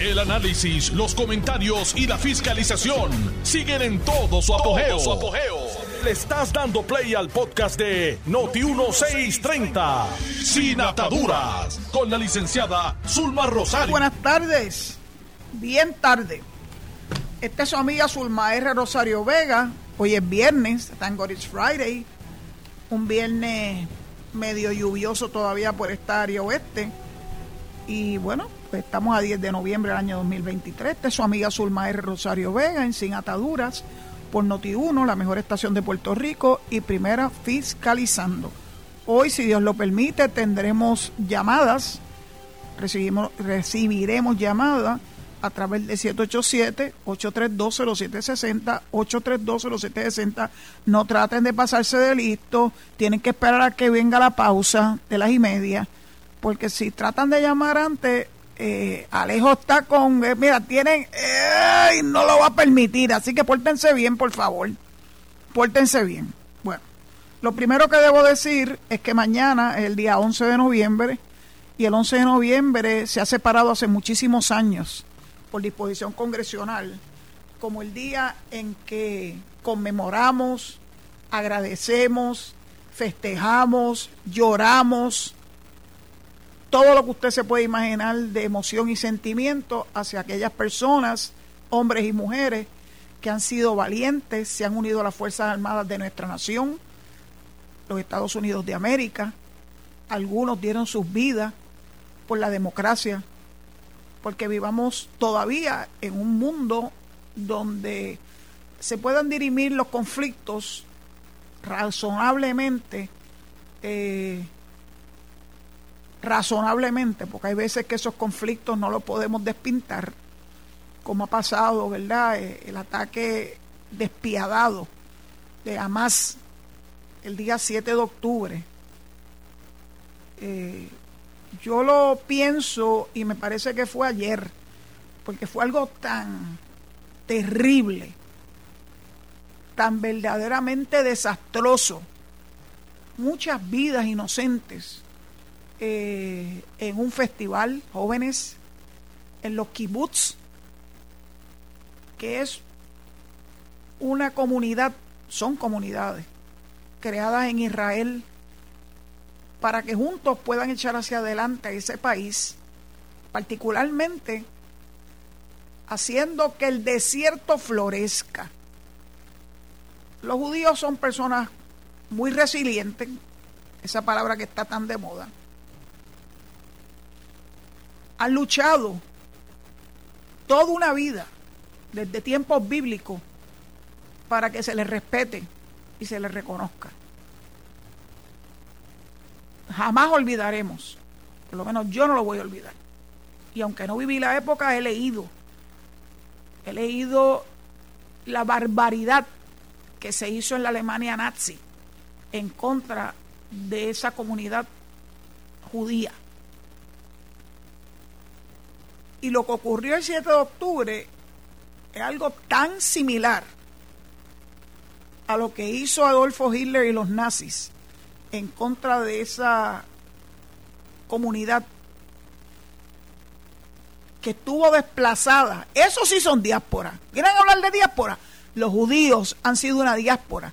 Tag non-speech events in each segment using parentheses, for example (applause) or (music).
El análisis, los comentarios y la fiscalización siguen en todo su apogeo. Le estás dando play al podcast de Noti1630, Sin Ataduras, con la licenciada Zulma Rosario. Buenas tardes, bien tarde. Esta es su amiga Zulma R. Rosario Vega. Hoy es viernes, thank God it's Friday. Un viernes medio lluvioso todavía por esta área oeste. Y bueno, pues estamos a 10 de noviembre del año 2023. Esta es su amiga Zulma. Rosario Vega en Sin Ataduras por Noti1, la mejor estación de Puerto Rico y primera fiscalizando. Hoy, si Dios lo permite, tendremos llamadas. Recibimos, recibiremos llamadas a través de 787-832-0760, 832-0760. No traten de pasarse de listo, tienen que esperar a que venga la pausa de las y media, porque si tratan de llamar antes, eh, Alejo está con, eh, mira, tienen, no lo va a permitir, así que pórtense bien, por favor, pórtense bien. Bueno, lo primero que debo decir es que mañana es el día 11 de noviembre, y el 11 de noviembre se ha separado hace muchísimos años por disposición congresional como el día en que conmemoramos, agradecemos, festejamos, lloramos, todo lo que usted se puede imaginar de emoción y sentimiento hacia aquellas personas, hombres y mujeres, que han sido valientes, se han unido a las Fuerzas Armadas de nuestra nación, los Estados Unidos de América. Algunos dieron sus vidas por la democracia, porque vivamos todavía en un mundo donde se puedan dirimir los conflictos razonablemente eh, razonablemente, porque hay veces que esos conflictos no los podemos despintar, como ha pasado, ¿verdad? Eh, el ataque despiadado de Hamas el día 7 de octubre. Eh, yo lo pienso y me parece que fue ayer, porque fue algo tan terrible, tan verdaderamente desastroso, muchas vidas inocentes eh, en un festival, jóvenes, en los kibbutz, que es una comunidad, son comunidades creadas en Israel para que juntos puedan echar hacia adelante a ese país, particularmente haciendo que el desierto florezca. Los judíos son personas muy resilientes, esa palabra que está tan de moda, han luchado toda una vida, desde tiempos bíblicos, para que se les respete y se les reconozca. Jamás olvidaremos, por lo menos yo no lo voy a olvidar. Y aunque no viví la época, he leído, he leído la barbaridad que se hizo en la Alemania nazi en contra de esa comunidad judía. Y lo que ocurrió el 7 de octubre es algo tan similar a lo que hizo Adolfo Hitler y los nazis en contra de esa comunidad que estuvo desplazada. Eso sí son diáspora. ¿Quieren hablar de diáspora? Los judíos han sido una diáspora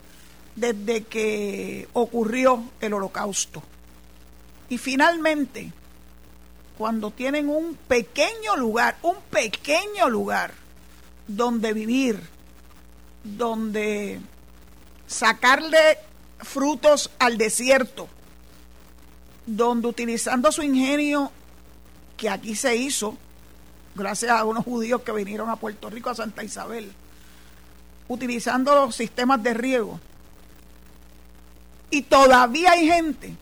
desde que ocurrió el holocausto. Y finalmente, cuando tienen un pequeño lugar, un pequeño lugar donde vivir, donde sacarle frutos al desierto, donde utilizando su ingenio, que aquí se hizo, gracias a unos judíos que vinieron a Puerto Rico, a Santa Isabel, utilizando los sistemas de riego. Y todavía hay gente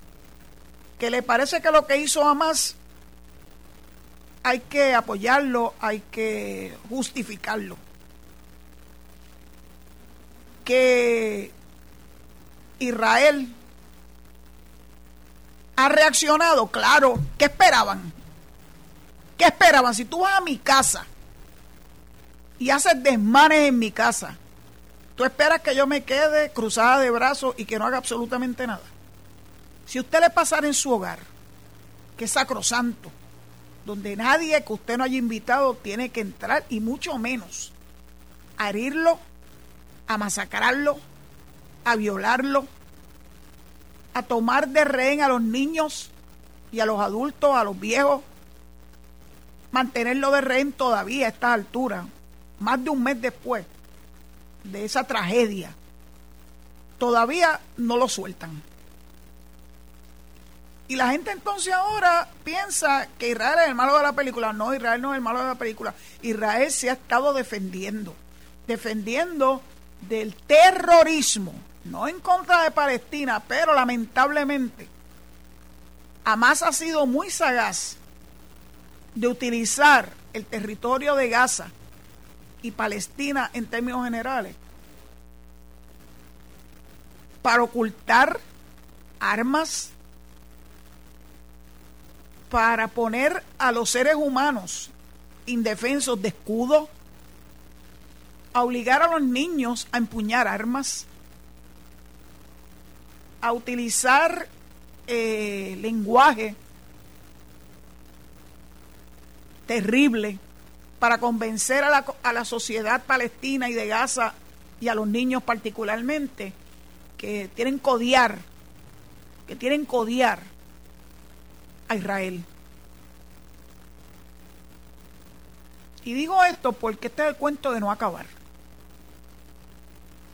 que le parece que lo que hizo Hamas hay que apoyarlo, hay que justificarlo. Que Israel ha reaccionado, claro, ¿qué esperaban? ¿Qué esperaban? Si tú vas a mi casa y haces desmanes en mi casa, ¿tú esperas que yo me quede cruzada de brazos y que no haga absolutamente nada? Si usted le pasara en su hogar, que es sacrosanto, donde nadie que usted no haya invitado tiene que entrar y mucho menos a herirlo, a masacrarlo, a violarlo, a tomar de rehén a los niños y a los adultos, a los viejos, mantenerlo de rehén todavía a esta altura, más de un mes después de esa tragedia, todavía no lo sueltan. Y la gente entonces ahora piensa que Israel es el malo de la película. No, Israel no es el malo de la película. Israel se ha estado defendiendo, defendiendo del terrorismo, no en contra de Palestina, pero lamentablemente Hamas ha sido muy sagaz de utilizar el territorio de Gaza y Palestina en términos generales para ocultar armas, para poner a los seres humanos indefensos de escudo, a obligar a los niños a empuñar armas, a utilizar eh, lenguaje terrible para convencer a la, a la sociedad palestina y de Gaza y a los niños particularmente que tienen codiar, que tienen codiar Israel. Y digo esto porque este es el cuento de no acabar.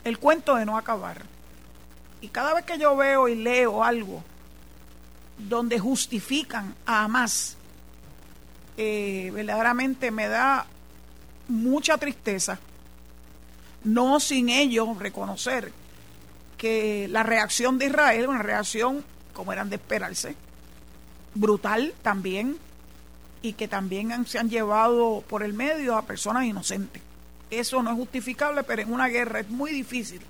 El cuento de no acabar. Y cada vez que yo veo y leo algo donde justifican a Hamas, eh, verdaderamente me da mucha tristeza, no sin ellos reconocer que la reacción de Israel, una reacción como eran de esperarse, brutal también, y que también se han llevado por el medio a personas inocentes. Eso no es justificable, pero en una guerra es muy difícil.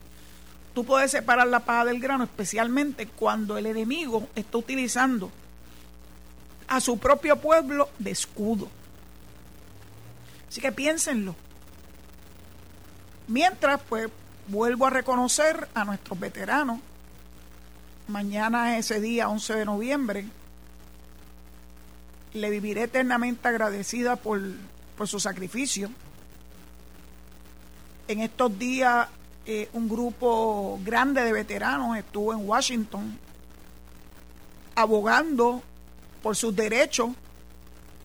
Tú puedes separar la paja del grano, especialmente cuando el enemigo está utilizando a su propio pueblo de escudo. Así que piénsenlo. Mientras, pues, vuelvo a reconocer a nuestros veteranos. Mañana es ese día, 11 de noviembre. Le viviré eternamente agradecida por, por su sacrificio. En estos días, eh, un grupo grande de veteranos estuvo en Washington abogando por sus derechos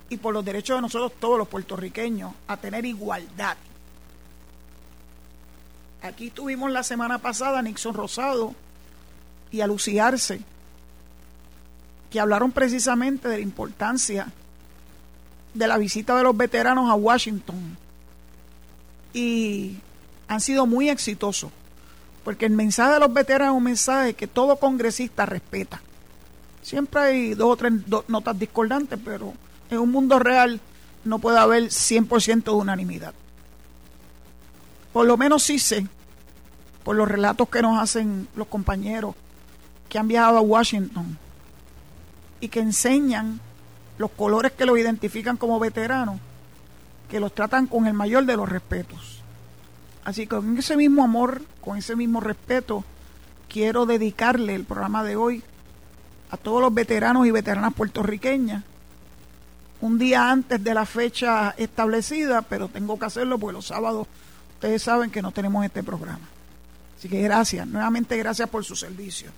y por los derechos de nosotros todos los puertorriqueños a tener igualdad. Aquí tuvimos la semana pasada a Nixon Rosado y a Luciarse, que hablaron precisamente de la importancia de la visita de los veteranos a Washington. Y han sido muy exitosos, porque el mensaje de los veteranos es un mensaje que todo congresista respeta. Siempre hay dos o tres notas discordantes, pero en un mundo real no puede haber 100% de unanimidad. Por lo menos sí sé, por los relatos que nos hacen los compañeros que han viajado a Washington y que enseñan los colores que los identifican como veteranos, que los tratan con el mayor de los respetos. Así que con ese mismo amor, con ese mismo respeto, quiero dedicarle el programa de hoy a todos los veteranos y veteranas puertorriqueñas, un día antes de la fecha establecida, pero tengo que hacerlo porque los sábados ustedes saben que no tenemos este programa. Así que gracias, nuevamente gracias por su servicio.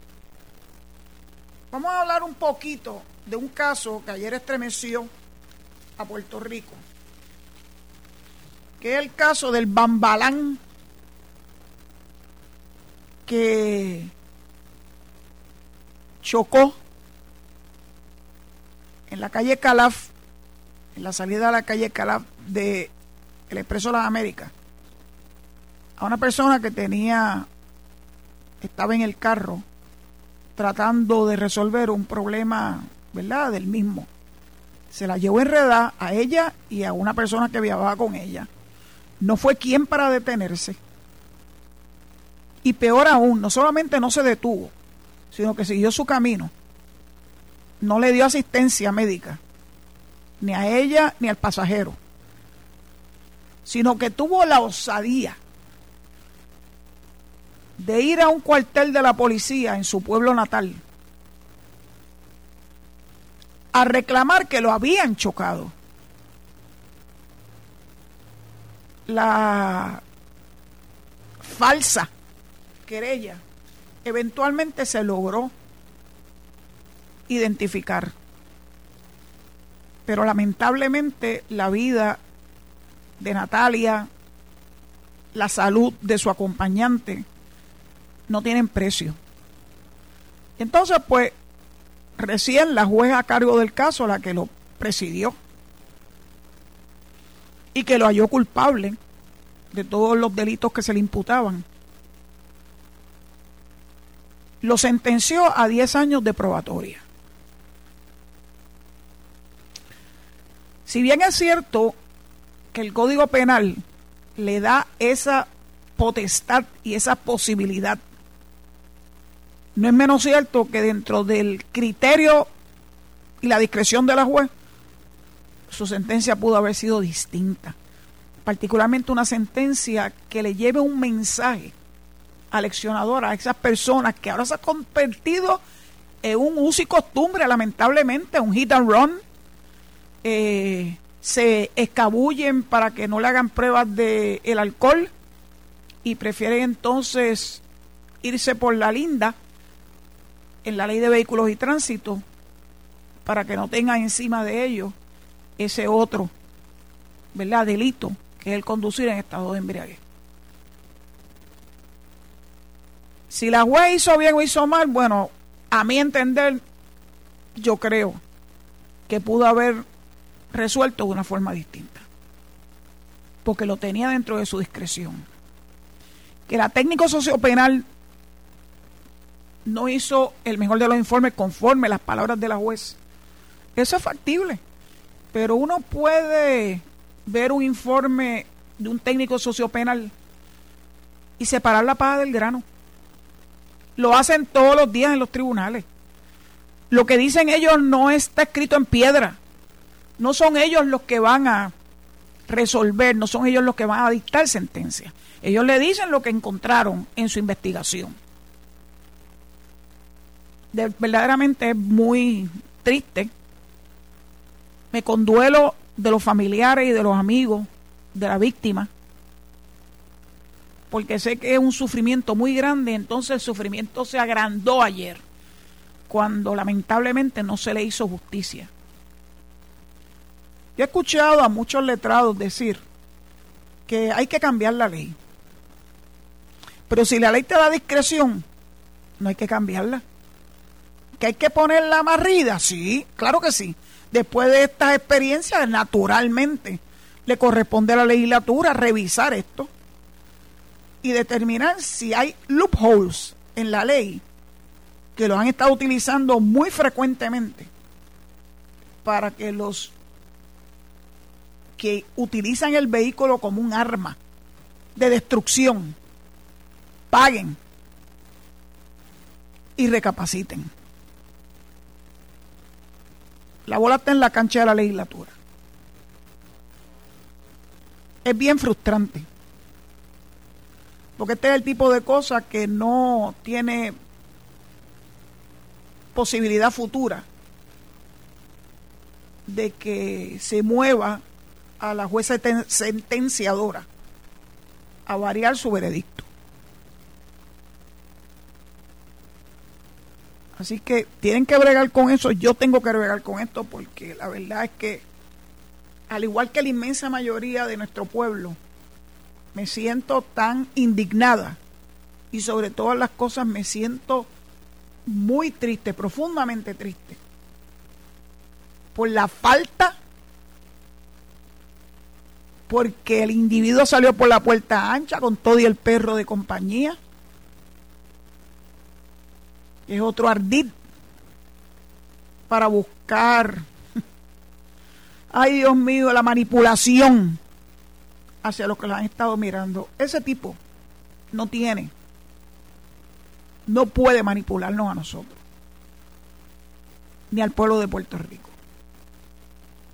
Vamos a hablar un poquito de un caso que ayer estremeció a Puerto Rico, que es el caso del Bambalán que chocó en la calle Calaf, en la salida de la calle Calaf de el Expreso las Américas, a una persona que tenía, estaba en el carro tratando de resolver un problema, ¿verdad?, del mismo. Se la llevó enredada a ella y a una persona que viajaba con ella. No fue quien para detenerse. Y peor aún, no solamente no se detuvo, sino que siguió su camino no le dio asistencia médica, ni a ella ni al pasajero, sino que tuvo la osadía de ir a un cuartel de la policía en su pueblo natal a reclamar que lo habían chocado. La falsa querella eventualmente se logró identificar. Pero lamentablemente la vida de Natalia, la salud de su acompañante, no tienen precio. Entonces, pues, recién la jueza a cargo del caso, la que lo presidió y que lo halló culpable de todos los delitos que se le imputaban, lo sentenció a 10 años de probatoria. Si bien es cierto que el Código Penal le da esa potestad y esa posibilidad, no es menos cierto que dentro del criterio y la discreción de la juez, su sentencia pudo haber sido distinta. Particularmente una sentencia que le lleve un mensaje aleccionador a esas personas que ahora se han convertido en un uso y costumbre, lamentablemente, un hit and run. Eh, se escabullen para que no le hagan pruebas de el alcohol y prefieren entonces irse por la linda en la ley de vehículos y tránsito para que no tengan encima de ellos ese otro, ¿verdad? Delito, que es el conducir en estado de embriaguez. Si la juez hizo bien o hizo mal, bueno, a mi entender, yo creo que pudo haber resuelto de una forma distinta, porque lo tenía dentro de su discreción. Que la técnico sociopenal no hizo el mejor de los informes conforme las palabras de la juez. Eso es factible. Pero uno puede ver un informe de un técnico sociopenal y separar la paja del grano. Lo hacen todos los días en los tribunales. Lo que dicen ellos no está escrito en piedra. No son ellos los que van a resolver, no son ellos los que van a dictar sentencia. Ellos le dicen lo que encontraron en su investigación verdaderamente es muy triste. Me conduelo de los familiares y de los amigos de la víctima, porque sé que es un sufrimiento muy grande, entonces el sufrimiento se agrandó ayer, cuando lamentablemente no se le hizo justicia. Yo he escuchado a muchos letrados decir que hay que cambiar la ley. Pero si la ley te da discreción, no hay que cambiarla que hay que ponerla amarrida, sí, claro que sí. Después de estas experiencias, naturalmente, le corresponde a la legislatura revisar esto y determinar si hay loopholes en la ley que lo han estado utilizando muy frecuentemente para que los que utilizan el vehículo como un arma de destrucción paguen y recapaciten. La bola está en la cancha de la legislatura. Es bien frustrante. Porque este es el tipo de cosa que no tiene posibilidad futura de que se mueva a la jueza sentenciadora a variar su veredicto. Así que tienen que bregar con eso. Yo tengo que bregar con esto porque la verdad es que, al igual que la inmensa mayoría de nuestro pueblo, me siento tan indignada y sobre todas las cosas me siento muy triste, profundamente triste, por la falta, porque el individuo salió por la puerta ancha con todo y el perro de compañía es otro ardid para buscar, ay Dios mío, la manipulación hacia los que lo han estado mirando. Ese tipo no tiene, no puede manipularnos a nosotros, ni al pueblo de Puerto Rico.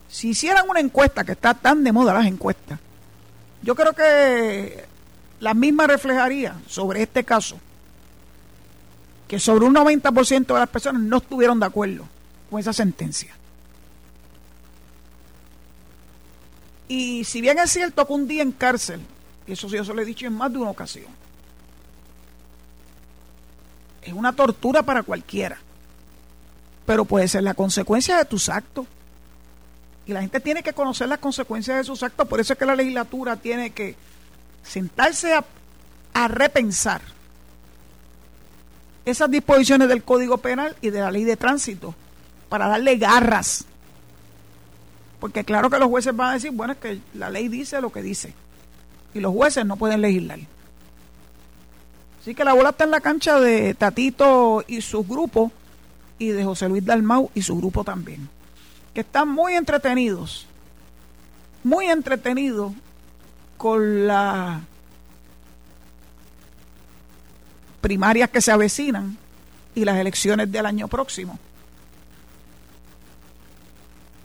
Si hicieran una encuesta, que está tan de moda las encuestas, yo creo que la misma reflejaría sobre este caso que sobre un 90% de las personas no estuvieron de acuerdo con esa sentencia. Y si bien es cierto que un día en cárcel, y eso sí, eso lo he dicho en más de una ocasión, es una tortura para cualquiera, pero puede ser la consecuencia de tus actos. Y la gente tiene que conocer las consecuencias de sus actos, por eso es que la legislatura tiene que sentarse a, a repensar esas disposiciones del Código Penal y de la Ley de Tránsito para darle garras. Porque claro que los jueces van a decir, bueno, es que la ley dice lo que dice. Y los jueces no pueden legislar. Así que la bola está en la cancha de Tatito y su grupo y de José Luis Dalmau y su grupo también. Que están muy entretenidos, muy entretenidos con la primarias que se avecinan y las elecciones del año próximo.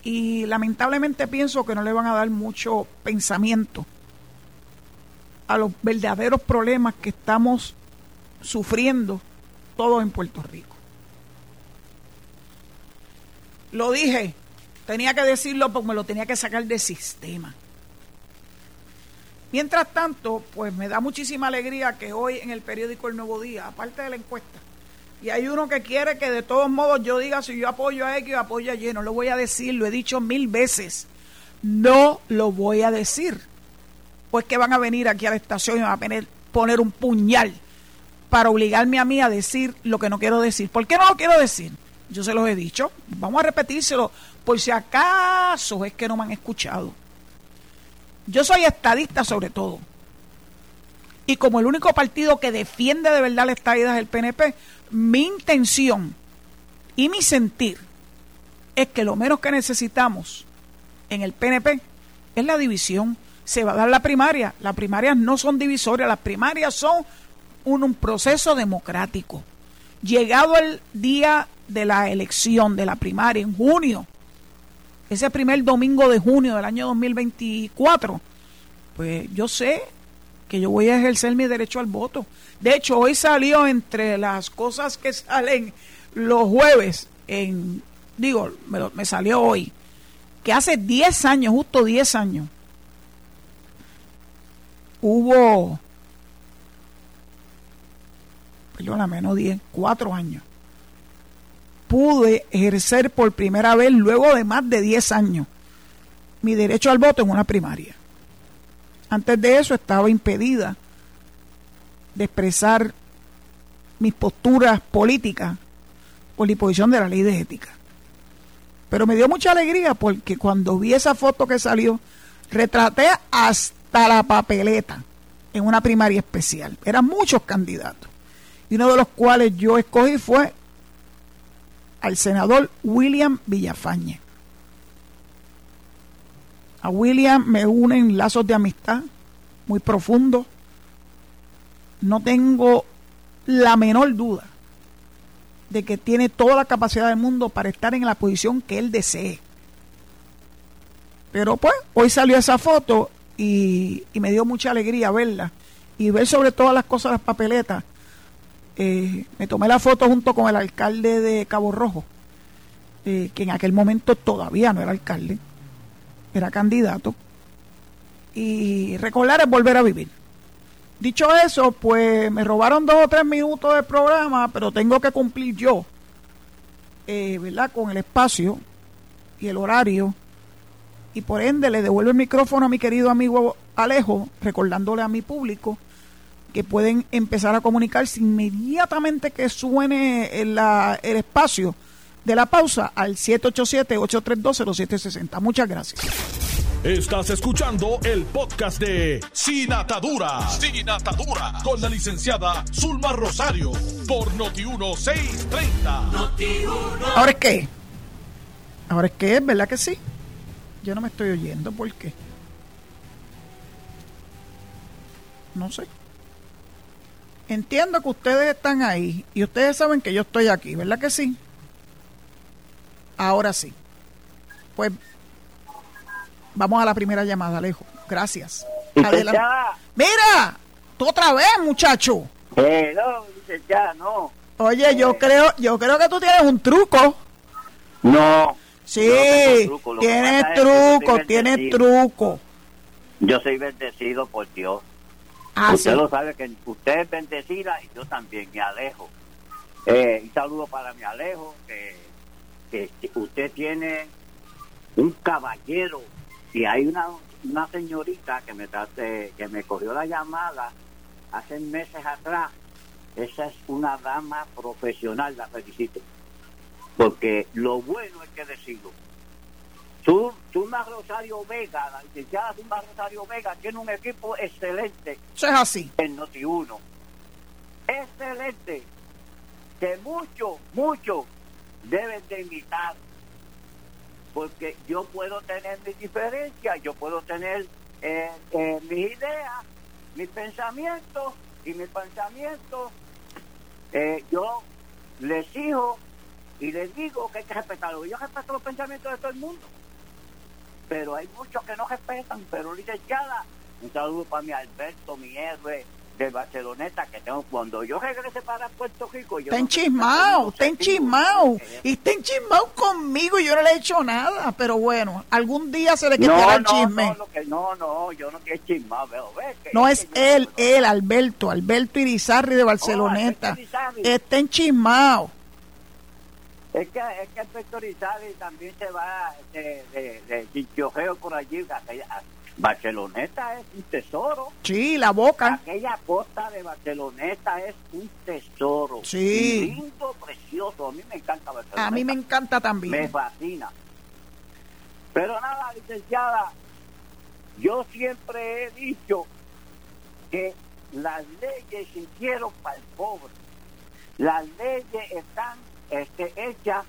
Y lamentablemente pienso que no le van a dar mucho pensamiento a los verdaderos problemas que estamos sufriendo todos en Puerto Rico. Lo dije, tenía que decirlo porque me lo tenía que sacar del sistema. Mientras tanto, pues me da muchísima alegría que hoy en el periódico El Nuevo Día, aparte de la encuesta, y hay uno que quiere que de todos modos yo diga si yo apoyo a X o apoyo a Y, no lo voy a decir, lo he dicho mil veces, no lo voy a decir. Pues que van a venir aquí a la estación y van a poner, poner un puñal para obligarme a mí a decir lo que no quiero decir. ¿Por qué no lo quiero decir? Yo se los he dicho, vamos a repetírselo por si acaso es que no me han escuchado. Yo soy estadista sobre todo. Y como el único partido que defiende de verdad la estadidad es el PNP, mi intención y mi sentir es que lo menos que necesitamos en el PNP es la división. Se va a dar la primaria. Las primarias no son divisorias, las primarias son un, un proceso democrático. Llegado el día de la elección, de la primaria, en junio, ese primer domingo de junio del año 2024, pues yo sé que yo voy a ejercer mi derecho al voto. De hecho, hoy salió entre las cosas que salen los jueves, en, digo, me, me salió hoy, que hace 10 años, justo 10 años, hubo, perdóname, no 10, 4 años, pude ejercer por primera vez, luego de más de 10 años, mi derecho al voto en una primaria. Antes de eso estaba impedida de expresar mis posturas políticas por la imposición de la ley de ética. Pero me dio mucha alegría porque cuando vi esa foto que salió, retraté hasta la papeleta en una primaria especial. Eran muchos candidatos. Y uno de los cuales yo escogí fue al senador William Villafañe. A William me unen lazos de amistad muy profundos. No tengo la menor duda de que tiene toda la capacidad del mundo para estar en la posición que él desee. Pero pues, hoy salió esa foto y, y me dio mucha alegría verla y ver sobre todas las cosas las papeletas eh, me tomé la foto junto con el alcalde de Cabo Rojo, eh, que en aquel momento todavía no era alcalde, era candidato, y recordar es volver a vivir. Dicho eso, pues me robaron dos o tres minutos del programa, pero tengo que cumplir yo, eh, ¿verdad? Con el espacio y el horario. Y por ende le devuelvo el micrófono a mi querido amigo Alejo, recordándole a mi público que pueden empezar a comunicarse inmediatamente que suene el, la, el espacio de la pausa al 787-832-0760. Muchas gracias. Estás escuchando el podcast de Sin Atadura. Sin Atadura. Con la licenciada Zulma Rosario. Por Noti1630. ¿Ahora es qué? ¿Ahora es qué? ¿Es verdad que sí? Yo no me estoy oyendo. ¿Por qué? No sé. Entiendo que ustedes están ahí y ustedes saben que yo estoy aquí, ¿verdad que sí? Ahora sí. Pues vamos a la primera llamada, Alejo. Gracias. Adelante. Mira, tú otra vez, muchacho. No, ya, no. Oye, yo creo, yo creo que tú tienes un truco. No. Sí, tienes truco, tienes truco. Yo soy bendecido por Dios. Ah, usted sí. lo sabe que usted es bendecida y yo también, me alejo. Eh, un saludo para mi Alejo, que, que usted tiene un caballero y hay una, una señorita que me trate, que me cogió la llamada hace meses atrás. Esa es una dama profesional, la felicito. Porque lo bueno es que decirlo. Tú, Zulma Rosario Vega, la licenciada Zulma Rosario Vega, tiene un equipo excelente Eso es así. en Noti1. Excelente. Que muchos, muchos deben de imitar. Porque yo puedo tener mis diferencias, yo puedo tener eh, eh, mis ideas, mis pensamientos, y mis pensamientos eh, yo les exijo y les digo que hay que respetarlo. Yo respeto los pensamientos de todo el mundo. Pero hay muchos que no respetan, pero licenciada, un saludo para mi Alberto, mi héroe de Barceloneta, que tengo cuando yo regrese para Puerto Rico. Yo Está no enchismado, está tengo enchismado. sentido. Y está enchismado conmigo y yo no le he hecho nada. Pero bueno, algún día se le quitará No, el no, chisme. no, que, no, no, yo no quiero chismar, veo, No es que yo- él, él, Alberto, Alberto Irizarri de Barceloneta. Alberto Irizarri. Está enchismado. Es que, es que el Pectorizales también se va de, de, de chinchorreo por allí. aquella- Barceloneta es un tesoro. Sí, la boca. Aquella costa de Barceloneta es un tesoro. Sí. Lindo, precioso. A mí me encanta Barceloneta. A mí me encanta Me también. fascina. Pero nada, licenciada, yo siempre he dicho que las leyes se hicieron para el pobre. Las leyes están este, hechas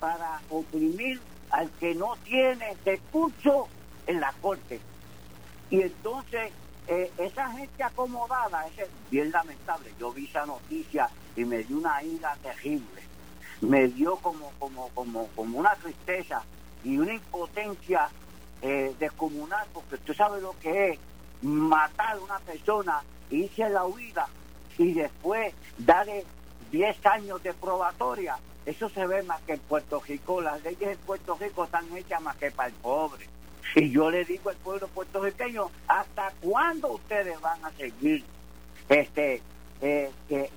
para oprimir al que no tiene recursos en la corte. Y entonces, eh, esa gente acomodada, es bien lamentable. Yo vi esa noticia y me dio una ira terrible. Me dio como, como, como, como una tristeza y una impotencia eh, descomunal, porque usted sabe lo que es matar a una persona, irse a la huida y después darle 10 años de probatoria. Eso se ve más que en Puerto Rico. Las leyes en Puerto Rico están hechas más que para el pobre. Y yo le digo al pueblo puertorriqueño, ¿hasta cuándo ustedes van a seguir este eh,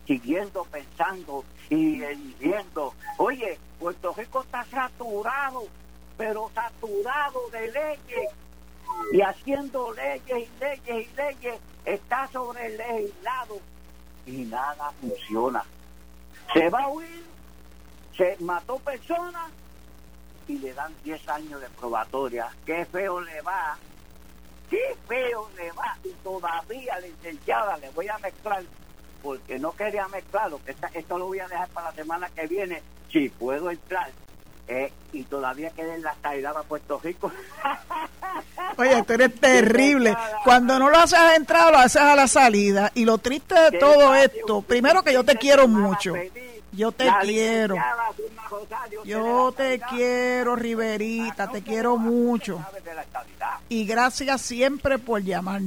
siguiendo pensando y viendo? Oye, Puerto Rico está saturado, pero saturado de leyes y haciendo leyes y leyes y leyes, está sobre el legislado y nada funciona. Se va a huir, se mató personas y le dan 10 años de probatoria. Qué feo le va, qué feo le va. Y todavía, licenciada, le voy a mezclar, porque no quería mezclarlo, que esto lo voy a dejar para la semana que viene, si puedo entrar. Eh, y todavía queda en la salida a Puerto Rico. (laughs) Oye, tú eres (laughs) terrible. Cuando no lo haces a la entrada, lo haces a la salida. Y lo triste de todo esto, primero que yo te quiero mucho. Yo te quiero. Yo te quiero, Riverita, te quiero mucho. Y gracias siempre por llamar.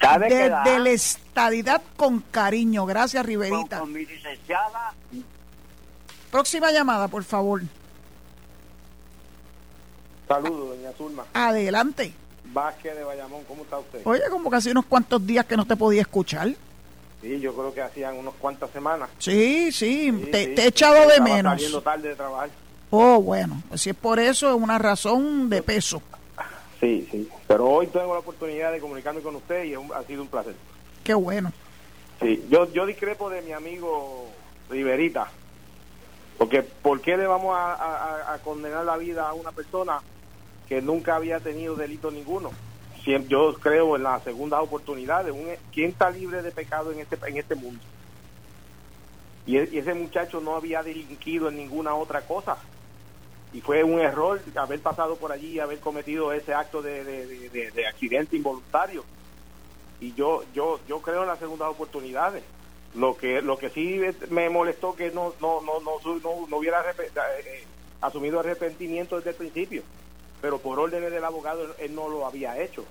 ¿Sabe que la- Desde la estadidad con cariño. Gracias, Riverita. Próxima llamada, por favor. Saludos, doña Zulma. Adelante. Vázquez de Bayamón, ¿cómo está usted? Oye, como que hace unos cuantos días que no te podía escuchar. Sí, yo creo que hacían unas cuantas semanas. Sí, sí, Sí, te, sí, te he echado de menos. saliendo tarde de trabajar. Oh, bueno, si es por eso, es una razón de peso. Sí, sí. Pero hoy tengo la oportunidad de comunicarme con usted y ha sido un placer. Qué bueno. Sí, yo, yo discrepo de mi amigo Riverita. Porque ¿por qué le vamos a, a- a condenar la vida a una persona que nunca había tenido delito ninguno? Yo creo en la segunda oportunidad de un, ¿quién está libre de pecado en este, en este mundo? Y, e- y ese muchacho no había delinquido en ninguna otra cosa. Y fue un error haber pasado por allí y haber cometido ese acto de, de- de- de- de accidente involuntario y yo yo yo creo en las segundas oportunidades lo que lo que sí me molestó que no no no no no, no hubiera eh, asumido arrepentimiento desde el principio pero por órdenes del abogado él, no lo había hecho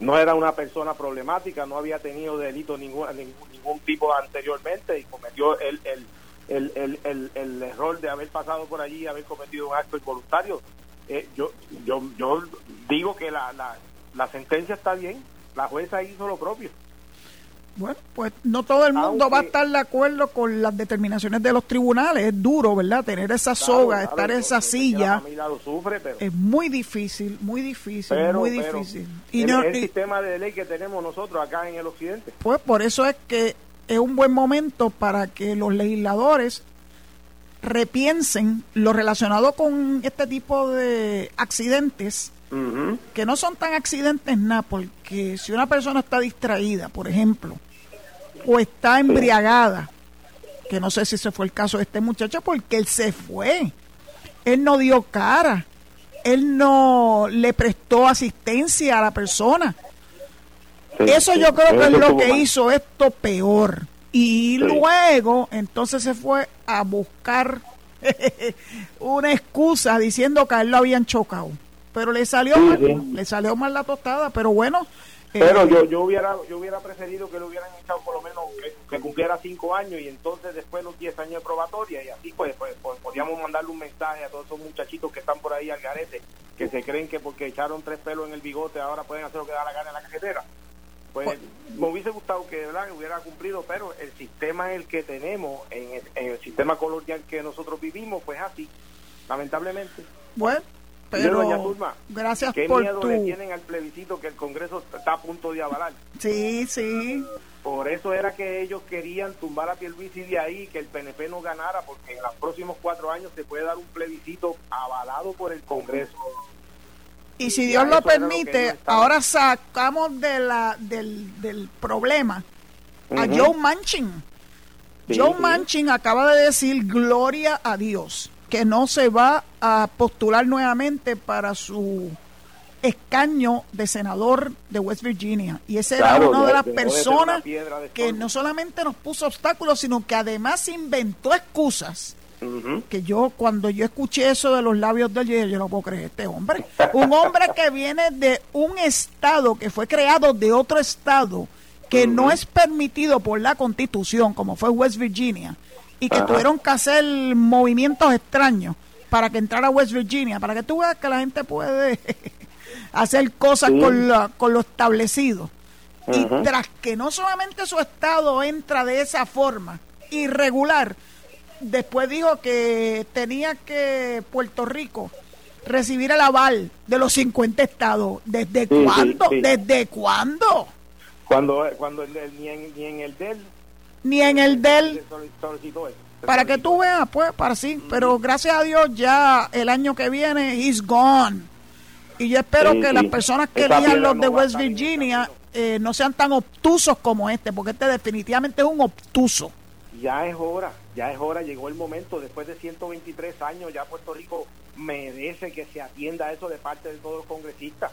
no era una persona problemática no había tenido delito ningún ningún, ningún tipo anteriormente y cometió el el, el, el, el- el error de haber pasado por allí y haber cometido un acto involuntario Eh, yo yo yo digo que la, la la sentencia está bien, la jueza hizo lo propio. Bueno, pues no todo el mundo va a estar de acuerdo con las determinaciones de los tribunales. Es duro, ¿verdad? Tener esa soga, estar en esa silla. Es muy difícil, muy difícil, muy difícil. Y el, el sistema de ley que tenemos nosotros acá en el occidente. Pues por eso es que es un buen momento para que los legisladores repiensen lo relacionado con este tipo de accidentes, que no son tan accidentes nada, porque si una persona está distraída, por ejemplo, o está embriagada, que no sé si ese fue el caso de este muchacho, porque él se fue, él no dio cara, él no le prestó asistencia a la persona. Eso yo creo que es lo que hizo esto peor. Y luego, entonces se fue a buscar (laughs) una excusa diciendo que a él lo habían chocado. Pero le salió mal, le salió mal la tostada, pero bueno. Pero eh, yo, yo hubiera yo hubiera preferido que lo hubieran echado por lo menos que, cumpliera cinco años y entonces después los diez años de probatoria y así pues, pues, pues, podíamos mandarle un mensaje a todos esos muchachitos que están por ahí al garete, que se creen que porque echaron tres pelos en el bigote ahora pueden hacer lo que da la gana en la cajetera. Pues me hubiese gustado que ¿verdad? hubiera cumplido, pero el sistema el que tenemos, en el, sistema colonial que nosotros vivimos, pues así, lamentablemente. Bueno, pero gracias ¿qué miedo le tienen al plebiscito que el Congreso está a punto de avalar? Sí, sí. Por eso era que ellos querían tumbar a Pierluisi de ahí, que el PNP no ganara, porque en los próximos cuatro años se puede dar un plebiscito avalado por el Congreso. Y si Dios lo permite, ahora sacamos de la, del, del problema a Joe Manchin. Joe Manchin acaba de decir gloria a Dios, que no se va a postular nuevamente para su escaño de senador de West Virginia. Y ese era una de las personas que no solamente nos puso obstáculos, sino que además inventó excusas que yo cuando yo escuché eso de los labios del yo, yo no puedo creer este hombre. Un hombre que (laughs) viene de un estado que fue creado de otro estado que no es permitido por la constitución, como fue West Virginia, y que tuvieron que hacer movimientos extraños para que entrara a West Virginia, para que tú veas que la gente puede (laughs) hacer cosas con, con lo establecido. Y tras que no solamente su estado entra de esa forma irregular, después dijo que tenía que Puerto Rico recibir el aval de los 50 estados. ¿Desde cuándo? ¿Desde cuándo? Cuando, cuando ni, en, ni en el DEL. Ni en el DEL. Para que tú veas, pues, para sí. Pero gracias a Dios ya el año que viene, he's gone. Y yo espero que las personas que elijan los de West Virginia eh, no sean tan obtusos como este, porque este definitivamente es un obtuso ya es hora, ya es hora, llegó el momento, después de 123 años ya Puerto Rico merece que se atienda a eso de parte de todos los congresistas.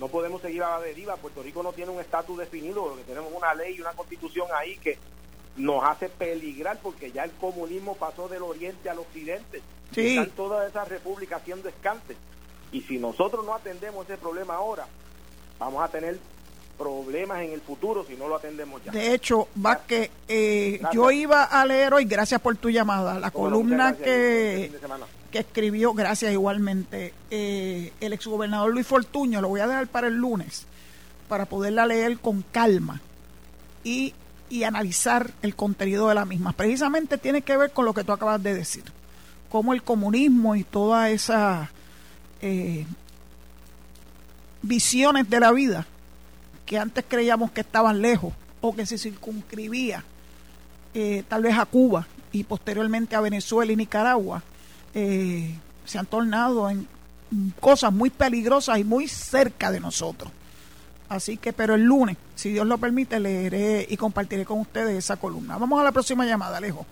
No podemos seguir a la deriva, Puerto Rico no tiene un estatus definido, tenemos una ley y una constitución ahí que nos hace peligrar porque ya el comunismo pasó del oriente al occidente. Sí. Están todas esas repúblicas haciendo escante. Y si nosotros no atendemos ese problema ahora, vamos a tener problemas en el futuro si no lo atendemos ya. De hecho, va que eh, yo iba a leer hoy, gracias por tu llamada, la columna que, que escribió, gracias igualmente, eh, el exgobernador Luis Fortuño, lo voy a dejar para el lunes, para poderla leer con calma y, y analizar el contenido de la misma. Precisamente tiene que ver con lo que tú acabas de decir, cómo el comunismo y todas esas eh, visiones de la vida que antes creíamos que estaban lejos o que se circunscribía eh, tal vez a Cuba y posteriormente a Venezuela y Nicaragua, eh, se han tornado en cosas muy peligrosas y muy cerca de nosotros. Así que, pero el lunes, si Dios lo permite, leeré y compartiré con ustedes esa columna. Vamos a la próxima llamada, Alejo.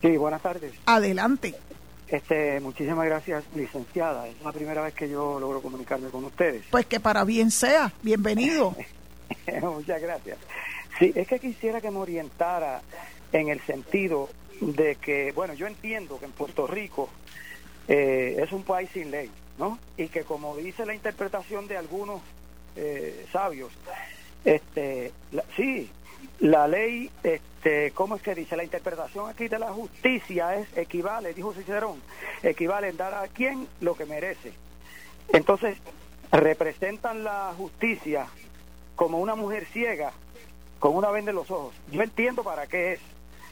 Sí, buenas tardes. Adelante. Este, muchísimas gracias, licenciada. Es la primera vez que yo logro comunicarme con ustedes. Pues que para bien sea, bienvenido. (laughs) Muchas gracias. Sí, es que quisiera que me orientara en el sentido de que, bueno, yo entiendo que en Puerto Rico eh, es un país sin ley, ¿no? Y que como dice la interpretación de algunos eh, sabios, este, sí, la ley, este, ¿cómo es que dice? La interpretación aquí de la justicia es equivale, dijo Cicerón, equivale en dar a quien lo que merece. Entonces, representan la justicia como una mujer ciega con una venda en los ojos. Yo entiendo para qué es.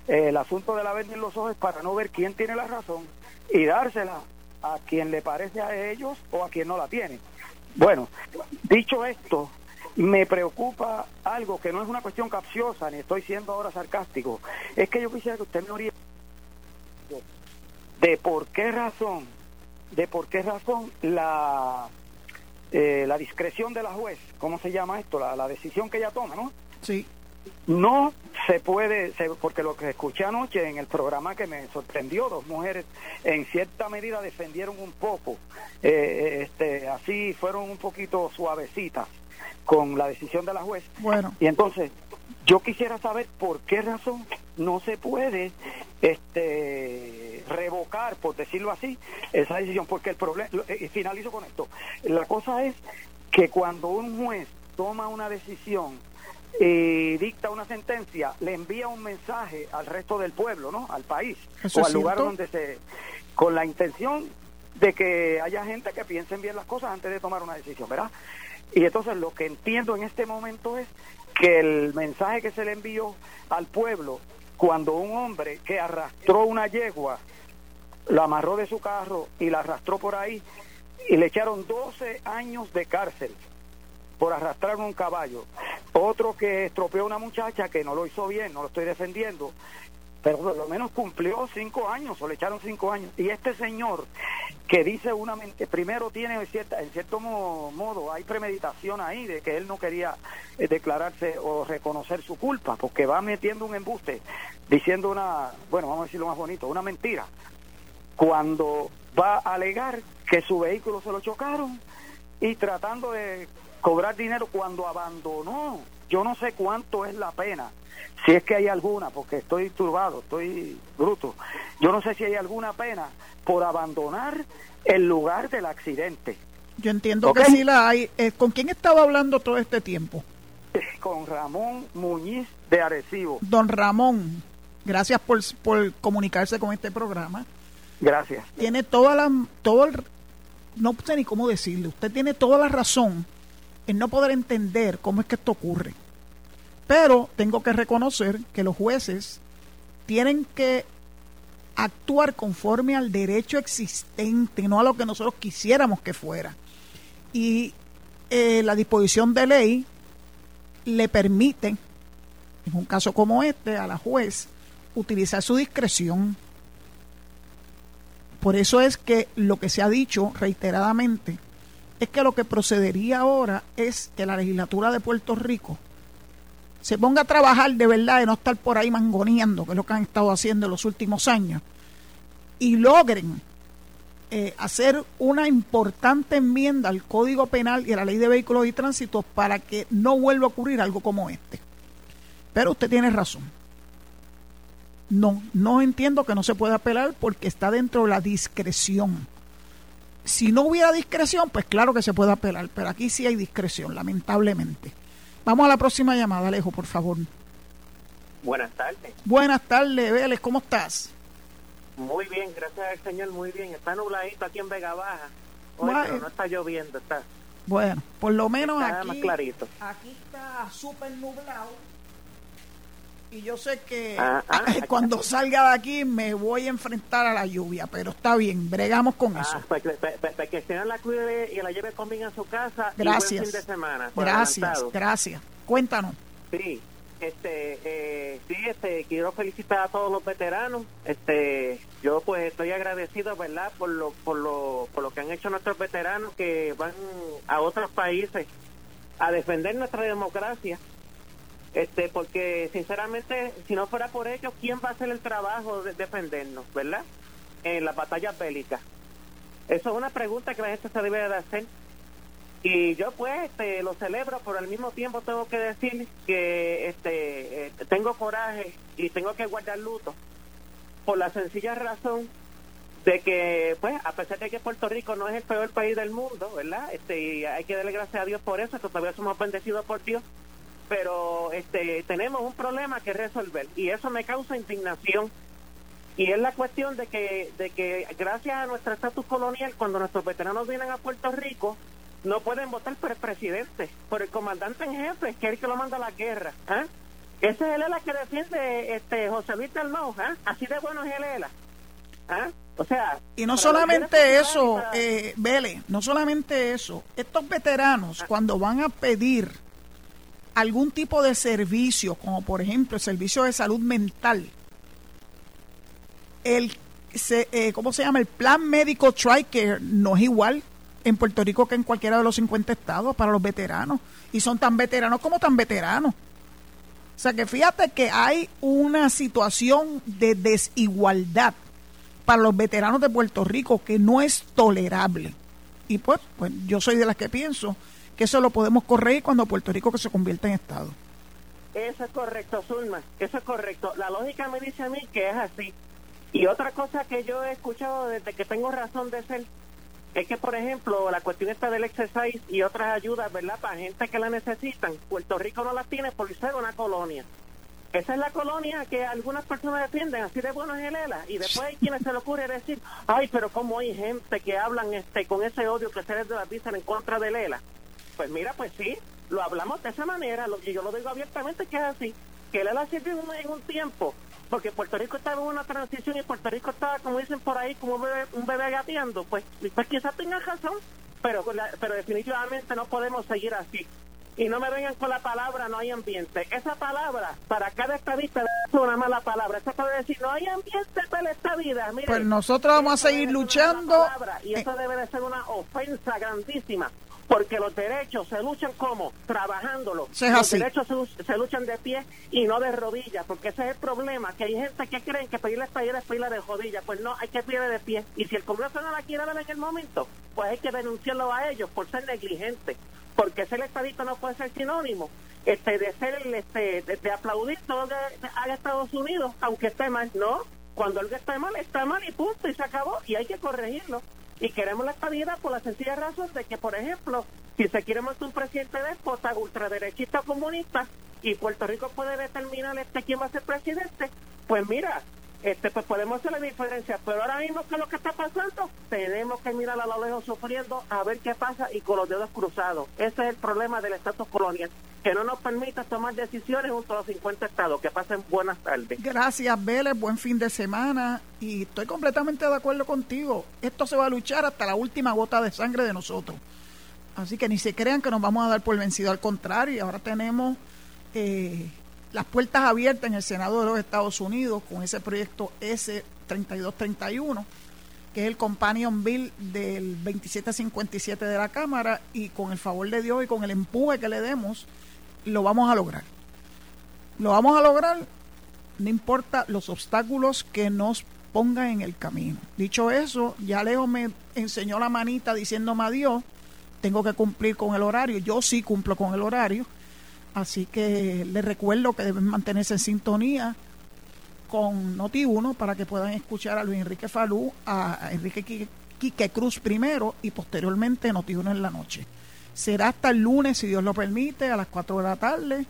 el asunto de la venda en los ojos es para no ver quién tiene la razón y dársela a quien le parece a ellos o a quien no la tiene. Bueno, dicho esto, me preocupa algo que no es una cuestión capciosa, ni estoy siendo ahora sarcástico. Es que yo quisiera que usted me oriente de por qué razón, de por qué razón la, eh, la discreción de la juez, ¿cómo se llama esto? La, la decisión que ella toma, ¿no? Sí. No se puede, porque lo que escuché anoche en el programa que me sorprendió, dos mujeres en cierta medida defendieron un poco, eh, este, así fueron un poquito suavecitas con la decisión de la juez. Bueno. Y entonces, yo quisiera saber por qué razón no se puede este revocar, por decirlo así, esa decisión, porque el problema, y finalizo con esto, la cosa es que cuando un juez toma una decisión y dicta una sentencia, le envía un mensaje al resto del pueblo, ¿no? Al país o al lugar donde se con la intención de que haya gente que piensen bien las cosas antes de tomar una decisión, ¿verdad? Y entonces lo que entiendo en este momento es que el mensaje que se le envió al pueblo cuando un hombre que arrastró una yegua, la amarró de su carro y la arrastró por ahí y le echaron 12 años de cárcel por arrastrar un caballo. Otro que estropeó a una muchacha que no lo hizo bien, no lo estoy defendiendo, pero por lo menos cumplió cinco años o le echaron cinco años. Y este señor que dice una mente, primero tiene cierta, en cierto modo, hay premeditación ahí de que él no quería eh, declararse o reconocer su culpa, porque va metiendo un embuste, diciendo una, bueno, vamos a decirlo más bonito, una mentira, cuando va a alegar que su vehículo se lo chocaron y tratando de cobrar dinero cuando abandonó. Yo no sé cuánto es la pena, si es que hay alguna, porque estoy turbado, estoy bruto. Yo no sé si hay alguna pena por abandonar el lugar del accidente. Yo entiendo que sí la hay. Eh, ¿Con quién estaba hablando todo este tiempo? (laughs) Con Ramón Muñiz de Arecibo. Don Ramón, gracias por, por comunicarse con este programa. Gracias. Tiene toda la, todo el, no sé ni cómo decirle, usted tiene toda la razón en no poder entender cómo es que esto ocurre. Pero tengo que reconocer que los jueces tienen que actuar conforme al derecho existente, no a lo que nosotros quisiéramos que fuera. Y eh, la disposición de ley le permite, en un caso como este, a la juez utilizar su discreción. Por eso es que lo que se ha dicho reiteradamente es que lo que procedería ahora es que la legislatura de Puerto Rico se ponga a trabajar de verdad y no estar por ahí mangoneando, que es lo que han estado haciendo en los últimos años, y logren eh, hacer una importante enmienda al Código Penal y a la Ley de Vehículos y Tránsito para que no vuelva a ocurrir algo como este. Pero usted tiene razón. No, no entiendo que no se pueda apelar porque está dentro de la discreción si no hubiera discreción, pues claro que se puede apelar, pero aquí sí hay discreción, lamentablemente. Vamos a la próxima llamada, Alejo, por favor. Buenas tardes. Buenas tardes, Vélez, ¿cómo estás? Muy bien, gracias al Señor, muy bien. Está nubladito aquí en Vega Baja. pero no está lloviendo, está. Bueno, por lo menos está aquí, más clarito. aquí está súper nublado y yo sé que ah, ah, (laughs) cuando salga de aquí me voy a enfrentar a la lluvia, pero está bien, bregamos con ah, eso. Pues, pues, pues, que se la cuide y la lleve conmigo a su casa gracias. fin de semana. Gracias, gracias. Cuéntanos. Sí, este, eh, sí, este, quiero felicitar a todos los veteranos. Este, yo pues estoy agradecido, ¿verdad? Por lo, por lo, por lo que han hecho nuestros veteranos que van a otros países a defender nuestra democracia este porque sinceramente si no fuera por ellos quién va a hacer el trabajo de defendernos verdad en las batallas bélicas eso es una pregunta que la gente se debe de hacer. Y yo pues este, lo celebro pero al mismo tiempo tengo que decir que este eh, tengo coraje y tengo que guardar luto por la sencilla razón de que pues a pesar de que Puerto Rico no es el peor país del mundo verdad este y hay que darle gracias a Dios por eso que todavía somos bendecidos por Dios pero este tenemos un problema que resolver y eso me causa indignación y es la cuestión de que de que gracias a nuestro estatus colonial cuando nuestros veteranos vienen a Puerto Rico no pueden votar por el presidente, por el comandante en jefe, que es el que lo manda a la guerra. ¿ah? Ese es el ELA que defiende este José Luis Dalmau, ¿ah? así de bueno es el ELA. ¿ah? O sea, y no solamente eso, para- eh, Vélez, no solamente eso. Estos veteranos, cuando van a pedir algún tipo de servicio, como por ejemplo el servicio de salud mental, el, se, eh, ¿cómo se llama? El plan médico TRICARE no es igual en Puerto Rico que en cualquiera de los 50 estados para los veteranos. Y son tan veteranos como tan veteranos. O sea que fíjate que hay una situación de desigualdad para los veteranos de Puerto Rico que no es tolerable. Y pues, pues yo soy de las que pienso que eso lo podemos corregir cuando Puerto Rico se convierta en Estado. Eso es correcto, Zulma, eso es correcto. La lógica me dice a mí que es así. Y otra cosa que yo he escuchado desde que tengo razón de ser, es que, por ejemplo, la cuestión esta del exercise y otras ayudas, ¿verdad? Para gente que la necesitan, Puerto Rico no las tiene por ser una colonia. Esa es la colonia que algunas personas defienden, así de bueno es el ELA. Y después hay quienes se le ocurre decir, ay, pero cómo hay gente que hablan este con ese odio que ustedes dicen en contra del ELA. Pues mira, pues sí, lo hablamos de esa manera, lo, y yo lo digo abiertamente que es así, que el ELA sirvió en un, tiempo, porque Puerto Rico estaba en una transición y Puerto Rico estaba, como dicen por ahí, como un bebé, un bebé gateando, pues, pues quizás tengan razón, pero, la- pero definitivamente no podemos seguir así. Y no me vengan con la palabra no hay ambiente. Esa palabra, para cada estadista, es una mala palabra. Esa para decir no hay ambiente para esta vida. Mire, Pues nosotros vamos a seguir luchando. Eh. palabra, Y eso debe de ser una ofensa grandísima. Porque los derechos se luchan como trabajándolo. Es los derechos se, se luchan de pie y no de rodillas, porque ese es el problema, que hay gente que creen que pedirle pedir es pedirle de rodillas, pues no, hay que pedirle de pie. Y si el Congreso no la quiere dar en el momento, pues hay que denunciarlo a ellos por ser negligentes, porque ser estadista no puede ser sinónimo este de ser este de, de aplaudir todo lo que haga Estados Unidos, aunque esté mal, no, cuando algo está mal, está mal y punto, y se acabó, y hay que corregirlo. Y queremos la estabilidad por la sencilla razón de que, por ejemplo, si se quiere montar un presidente déspota, ultraderechista comunista, y Puerto Rico puede determinar este quién va a ser presidente, pues mira, este pues podemos hacer la diferencia. Pero ahora mismo, ¿qué es lo que está pasando? Tenemos que mirar a lo lejos sufriendo a ver qué pasa y con los dedos cruzados. Ese es el problema del estatus colonial, que no nos permite tomar decisiones junto a los 50 estados. Que pasen buenas tardes. Gracias, Vélez. Buen fin de semana. Y estoy completamente de acuerdo contigo. Esto se va a luchar hasta la última gota de sangre de nosotros. Así que ni se crean que nos vamos a dar por vencido. Al contrario, ahora tenemos eh, las puertas abiertas en el Senado de los Estados Unidos con ese proyecto S3231, que es el companion bill del 2757 de la Cámara. Y con el favor de Dios y con el empuje que le demos, lo vamos a lograr. Lo vamos a lograr no importa los obstáculos que nos pongan en el camino. Dicho eso, ya Leo me enseñó la manita diciéndome adiós. Tengo que cumplir con el horario. Yo sí cumplo con el horario. Así que les recuerdo que deben mantenerse en sintonía con Noti1 para que puedan escuchar a Luis Enrique Falú, a Enrique Qui- Quique Cruz primero y posteriormente Noti1 en la noche. Será hasta el lunes, si Dios lo permite, a las 4 de la tarde.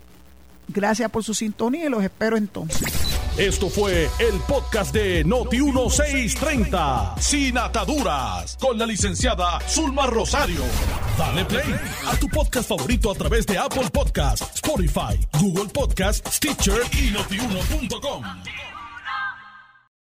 Gracias por su sintonía y los espero entonces. Esto fue el podcast de Noti 1630, sin ataduras, con la licenciada Zulma Rosario. Dale play a tu podcast favorito a través de Apple Podcasts, Spotify, Google Podcasts, Stitcher y notiuno.com.